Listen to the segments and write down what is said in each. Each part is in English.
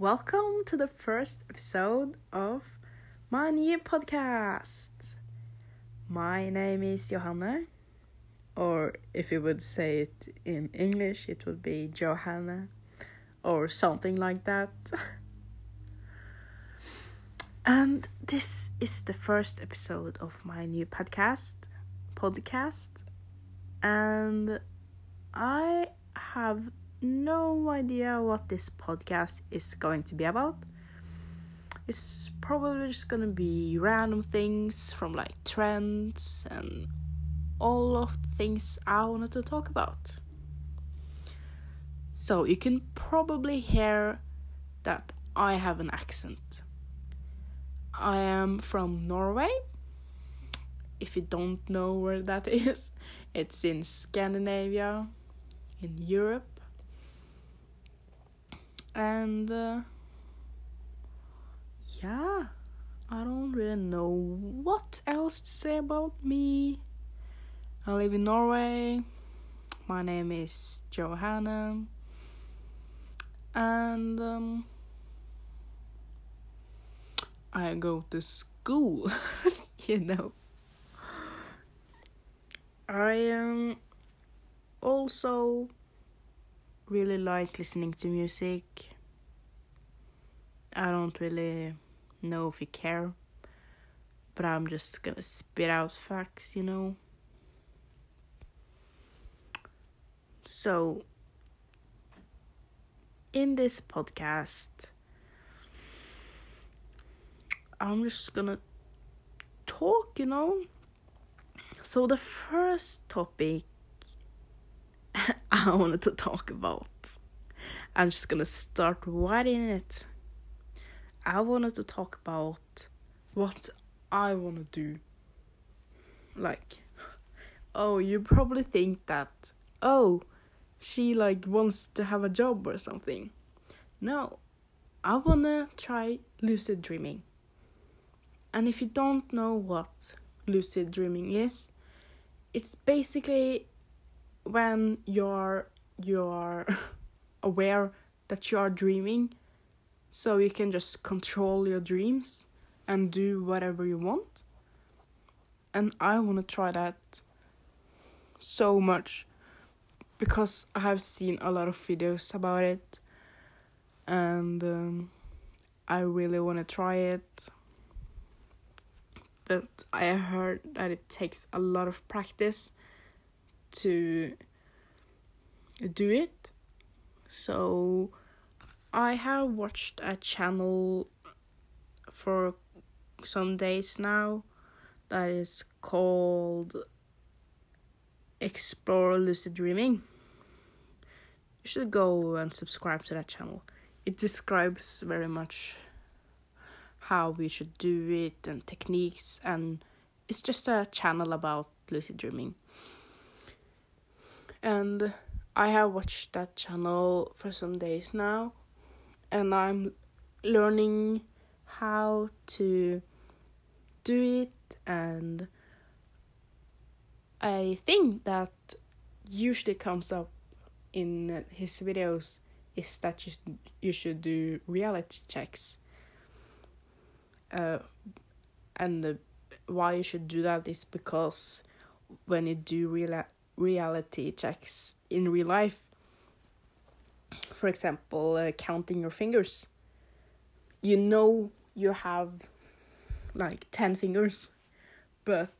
Welcome to the first episode of my new podcast. My name is Johanna, or if you would say it in English, it would be Johanna, or something like that. and this is the first episode of my new podcast, podcast, and I have no idea what this podcast is going to be about. It's probably just gonna be random things from like trends and all of the things I wanted to talk about. So you can probably hear that I have an accent. I am from Norway. If you don't know where that is, it's in Scandinavia, in Europe and uh, yeah. I don't really know what else to say about me. I live in norway. My name is johanna. And um, i go to school you know. I am um, also really like listening to music. I don't really know if you care, but I'm just gonna spit out facts, you know. So, in this podcast, I'm just gonna talk, you know. So, the first topic I wanted to talk about. I'm just gonna start in it. I wanted to talk about what I wanna do. Like, oh, you probably think that, oh, she like wants to have a job or something. No, I wanna try lucid dreaming. And if you don't know what lucid dreaming is, it's basically when you're you're aware that you are dreaming so you can just control your dreams and do whatever you want and i want to try that so much because i have seen a lot of videos about it and um, i really want to try it but i heard that it takes a lot of practice to do it. So I have watched a channel for some days now that is called Explore Lucid Dreaming. You should go and subscribe to that channel. It describes very much how we should do it and techniques and it's just a channel about lucid dreaming and I have watched that channel for some days now, and I'm learning how to do it, and I think that usually comes up in his videos is that you you should do reality checks. Uh, and the, why you should do that is because when you do real reality checks in real life. For example, uh, counting your fingers. You know you have like 10 fingers, but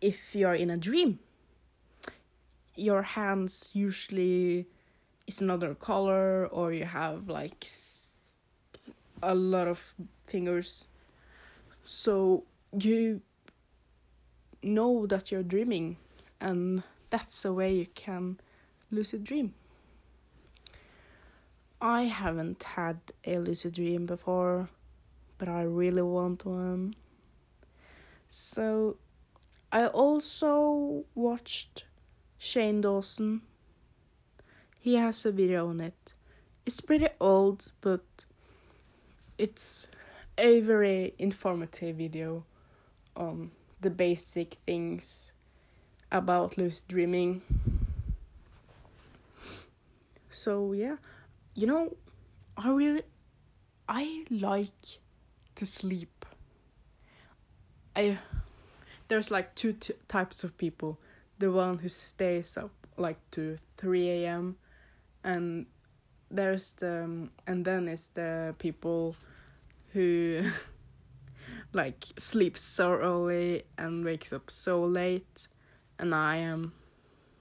if you're in a dream, your hands usually is another color or you have like a lot of fingers. So you know that you're dreaming and that's a way you can lucid dream. I haven't had a lucid dream before, but I really want one. So, I also watched Shane Dawson. He has a video on it. It's pretty old, but it's a very informative video on the basic things about lucid dreaming. So yeah, you know, I really I like to sleep. I there's like two t- types of people. The one who stays up like to 3 a.m. and there's the and then it's the people who like sleeps so early and wakes up so late and I am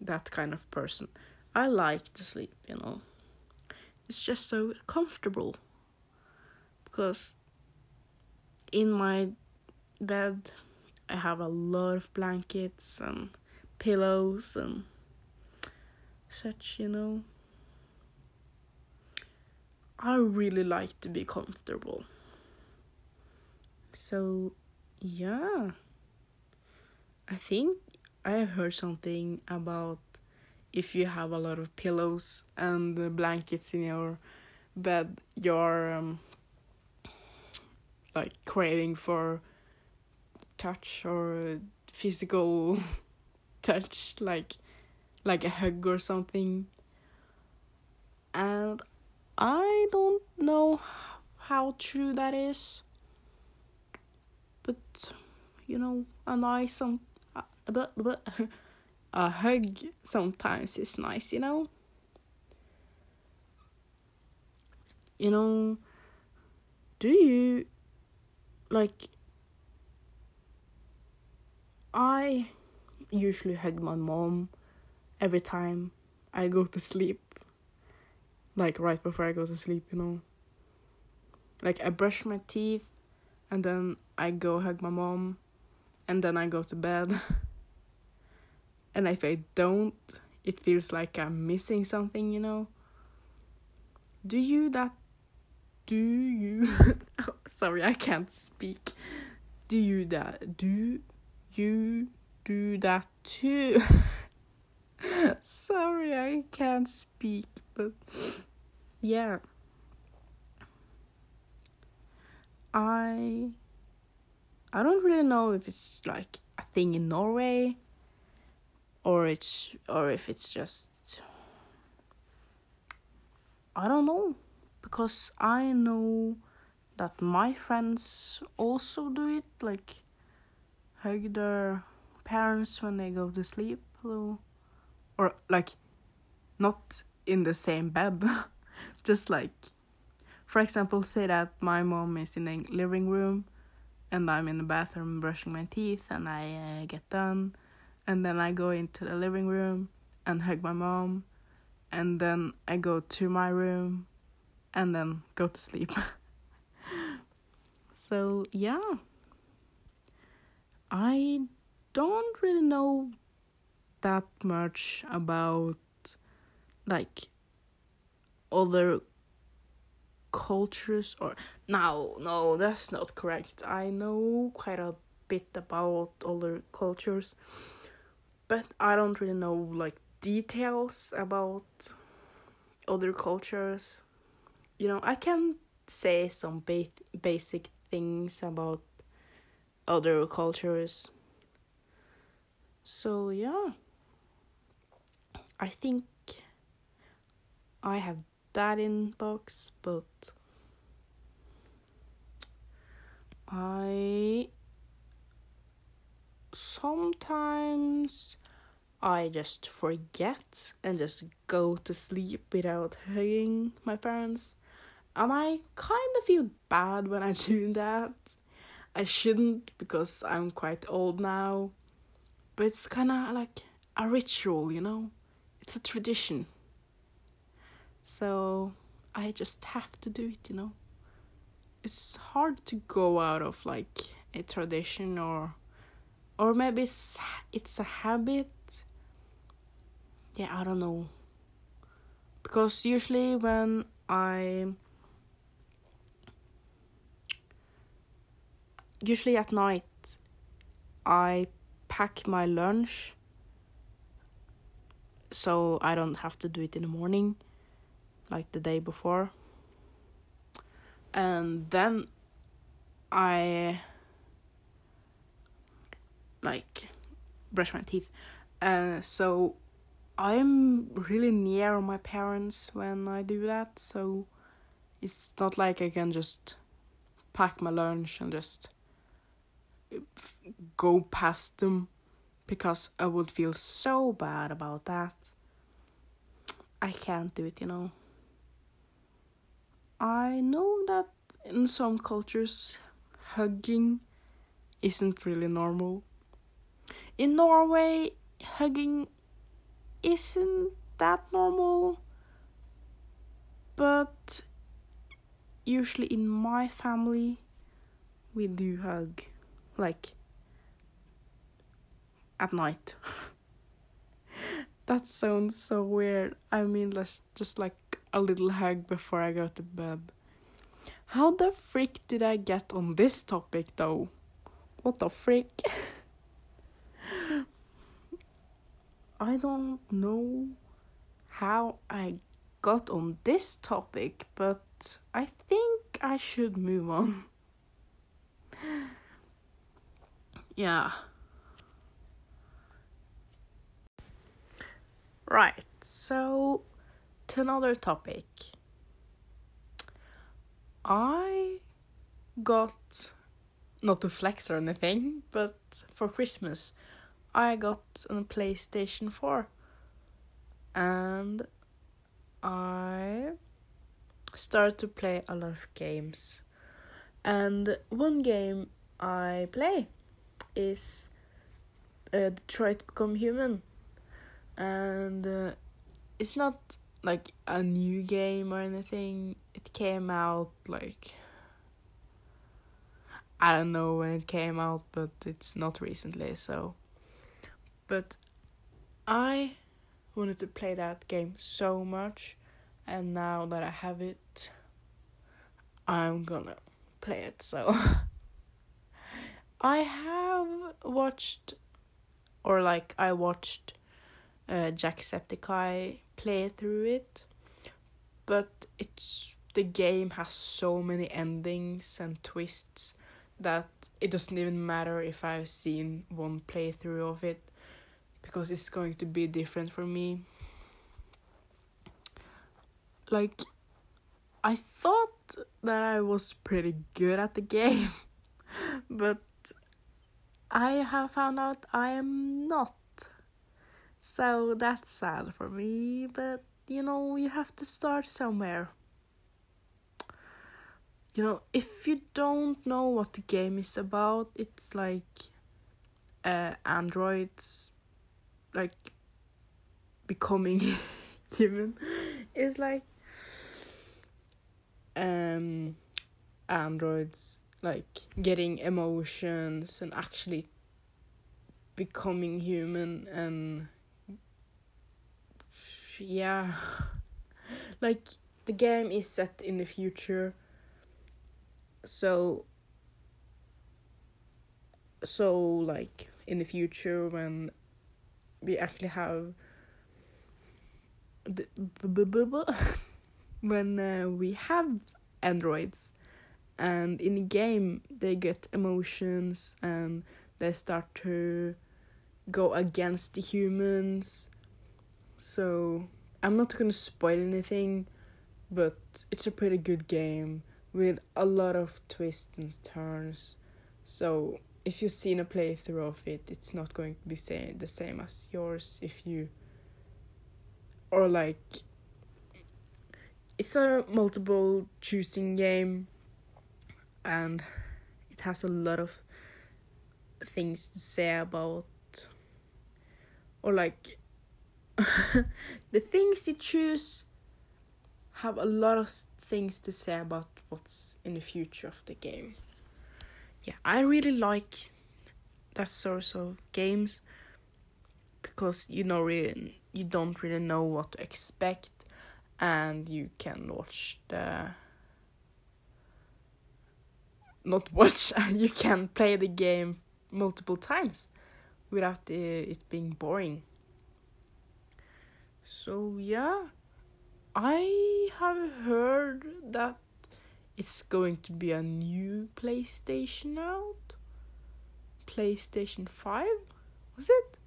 that kind of person. I like to sleep, you know. It's just so comfortable because in my bed I have a lot of blankets and pillows and such, you know. I really like to be comfortable. So, yeah. I think I heard something about if you have a lot of pillows and blankets in your bed, you're um, like craving for touch or physical touch, like like a hug or something. And I don't know how true that is, but you know, a nice some, uh, but, but, a hug sometimes is nice, you know. You know, do you like? I usually hug my mom every time I go to sleep like right before I go to sleep, you know. Like I brush my teeth and then I go hug my mom and then I go to bed. and if I don't, it feels like I'm missing something, you know. Do you that do you oh, sorry, I can't speak. Do you that do you do that too? sorry, I can't speak, but yeah. I I don't really know if it's like a thing in Norway or it's or if it's just I don't know because I know that my friends also do it like hug their parents when they go to sleep or, or like not in the same bed just like for example say that my mom is in the living room and i'm in the bathroom brushing my teeth and i uh, get done and then i go into the living room and hug my mom and then i go to my room and then go to sleep. So yeah. I don't really know that much about like other cultures or no no that's not correct. I know quite a bit about other cultures but i don't really know like details about other cultures. You know i can say some ba- basic things about other cultures. So yeah. I think I have that in box, but I sometimes I just forget and just go to sleep without hugging my parents. And I kind of feel bad when I do that. I shouldn't because I'm quite old now. But it's kind of like a ritual, you know? It's a tradition. So I just have to do it, you know. It's hard to go out of like a tradition or or maybe it's it's a habit. Yeah, I don't know. Because usually when I usually at night I pack my lunch so I don't have to do it in the morning like the day before. And then I like brush my teeth. Uh, so I'm really near my parents when I do that. So It's not like I can just pack my lunch and just go past them because I would feel so bad about that. I can't do it, you know. I know that in some cultures, hugging isn't really normal. In Norway, hugging isn't that normal, but usually in my family, we do hug like at night. that sounds so weird. I mean, let's just like a little hug before I go to bed. How the frick did I get on this topic though? What the frick? I don't know how I got on this topic, but I think I should move on. yeah. Right, so to another topic. I got not to flex or anything, but for Christmas I got a PlayStation 4 and I started to play a lot of games. And one game I play is uh, Detroit Become Human. And uh, it's not like a new game or anything. It came out like I don't know when it came out, but it's not recently, so but I wanted to play that game so much and now that I have it I'm gonna play it so. I have watched or like I watched uh, Jacksepticeye play through it, but it's the game has so many endings and twists that it doesn't even matter if I've seen one playthrough of it because it's going to be different for me. Like I thought that I was pretty good at the game, but I have found out I am not. So that's sad for me, but you know, you have to start somewhere. You know, if you don't know what the game is about, it's like uh, androids like becoming human. is like um androids like getting emotions and actually becoming human and yeah like the game is set in the future so so like in the future when we actually have the when uh, we have androids. And in the game they get emotions and they start to go against the humans. So i'm not gonna spoil anything but it's a pretty good game with a lot of twists and turns. So if you've seen a playthrough of it it's not going to be say, the same as yours if you or like it's a multiple choosing game and it has a lot of things to say about or like the things you choose have a lot of things to say about what's in the future of the game. Yeah, I really like that sort of games because you know really you don't really know what to expect and you can watch the not watch you can play the game multiple times without it being boring. So yeah i have heard that it's going to be a new playstation out playstation 5 was it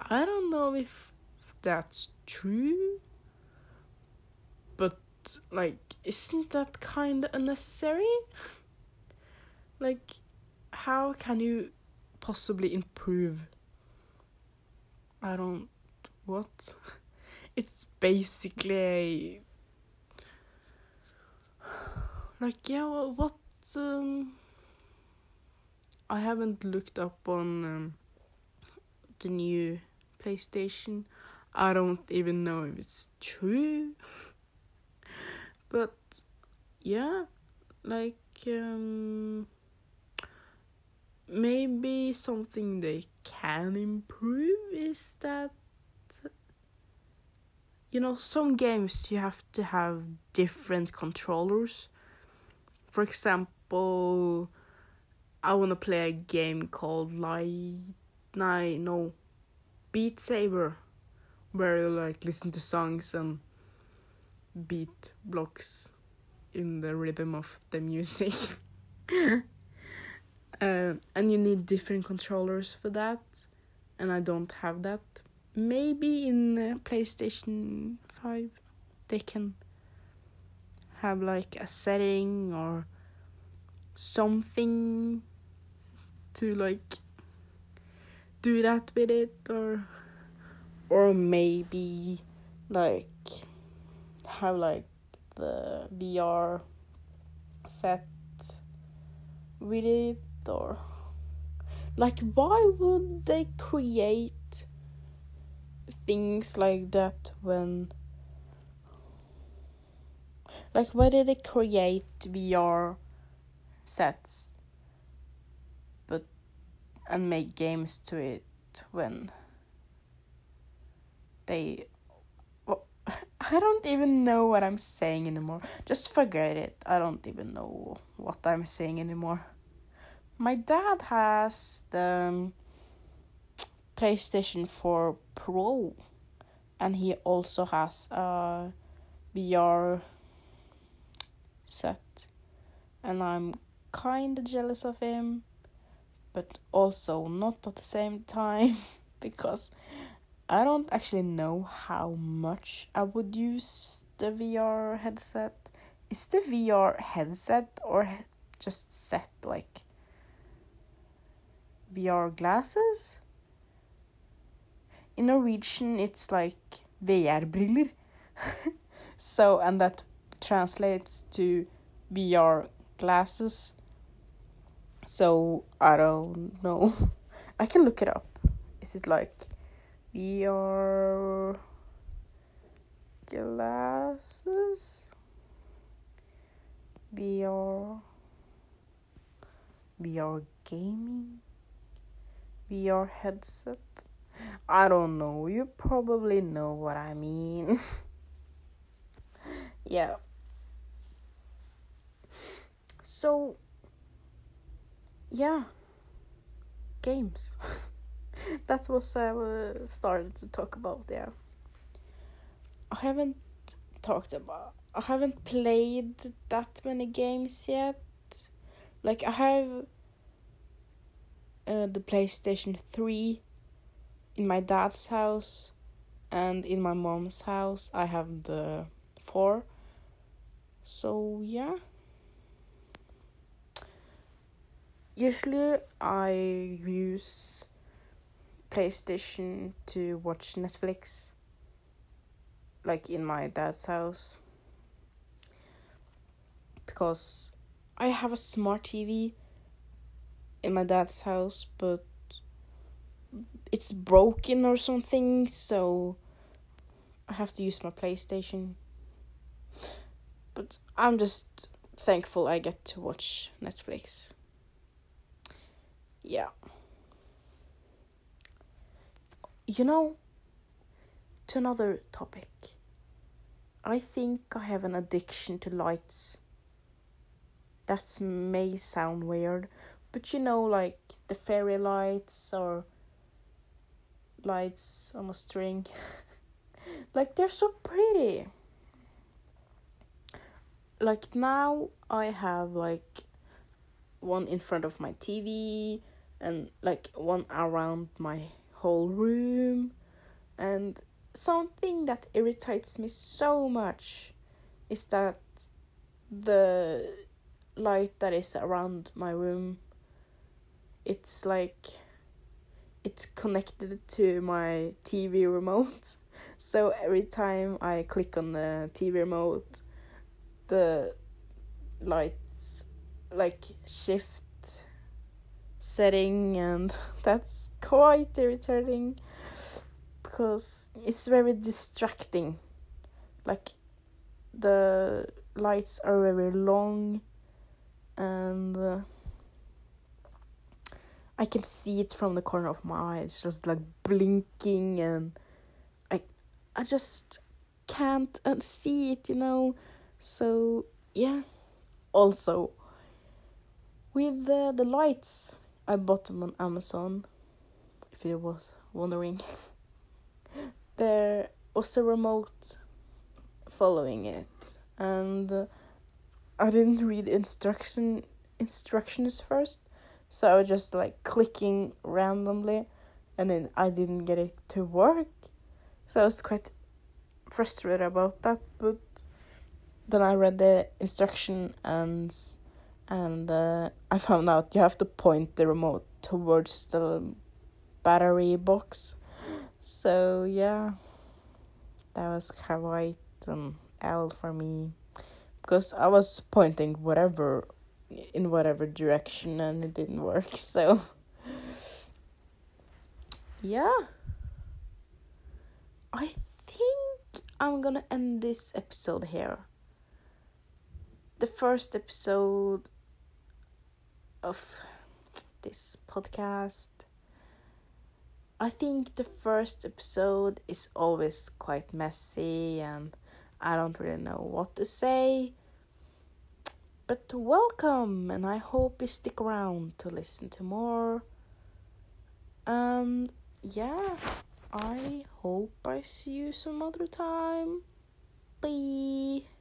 i don't know if that's true but like, isn't that kind of unnecessary? like, how can you possibly improve? I don't. What? It's basically a. Like, yeah, what. Um, I haven't looked up on um, the new PlayStation. I don't even know if it's true. but yeah, like um maybe something they can improve is that you know some games you have to have different controllers for example i want to play a game called like, no beat saber where you like listen to songs and beat blocks in the rhythm of the music Uh, and you need different controllers for that, and I don't have that. Maybe in uh, PlayStation 5 they can have like a setting or something to like do that with it or or maybe like have like the VR set with it or like why would they create things like that when like why did they create VR sets but and make games to it when they well, I don't even know what I'm saying anymore. Just forget it. I don't even know what I'm saying anymore. My dad has the um, PlayStation 4 Pro, and he also has a VR set, and I'm kind of jealous of him, but also not at the same time because I don't actually know how much I would use the VR headset. Is the VR headset or just set like VR glasses. In Norwegian, it's like VR-briller. so, and that translates to VR glasses. So, I don't know. I can look it up. Is it like VR glasses? VR VR gaming VR headset. I don't know. You probably know what I mean. yeah. So, yeah. Games. That's what I uh, started to talk about there. I haven't talked about. I haven't played that many games yet. Like, I have uh, the PlayStation 3 in my dad's house and in my mom's house I have the 4 so yeah usually I use PlayStation to watch Netflix like in my dad's house because I have a smart TV in my dad's house, but it's broken or something, so I have to use my PlayStation. But I'm just thankful I get to watch Netflix. Yeah. You know, to another topic. I think I have an addiction to lights. That may sound weird, but you know, like the fairy lights or lights on a string. like they're so pretty. Like now I have like one in front of my TV and like one around my whole room and something that irritates me so much is that the light that is around my room it's like it's connected to my TV remote. So every time I click on the TV remote, the lights like shift setting and that's quite irritating because it's very distracting. Like the lights are very long and uh, I can see it from the corner of my eyes, just like blinking, and I, I just can't unsee it, you know. So yeah. Also, with the the lights, I bought them on Amazon. If you was wondering, there was a remote following it, and I didn't read instruction instructions first so I was just like clicking randomly and then I didn't get it to work. So I was quite frustrated about that, but then I read the instruction and and uh, I found out you have to point the remote towards the battery box. So yeah, that was quite an L for me because I was pointing whatever in whatever direction and it didn't work. So, yeah. I think I'm gonna end this episode here. The first episode of this podcast. I think the first episode is always quite messy and I don't really know what to say. But welcome, and I hope you stick around to listen to more. And yeah, I hope I see you some other time. Bye.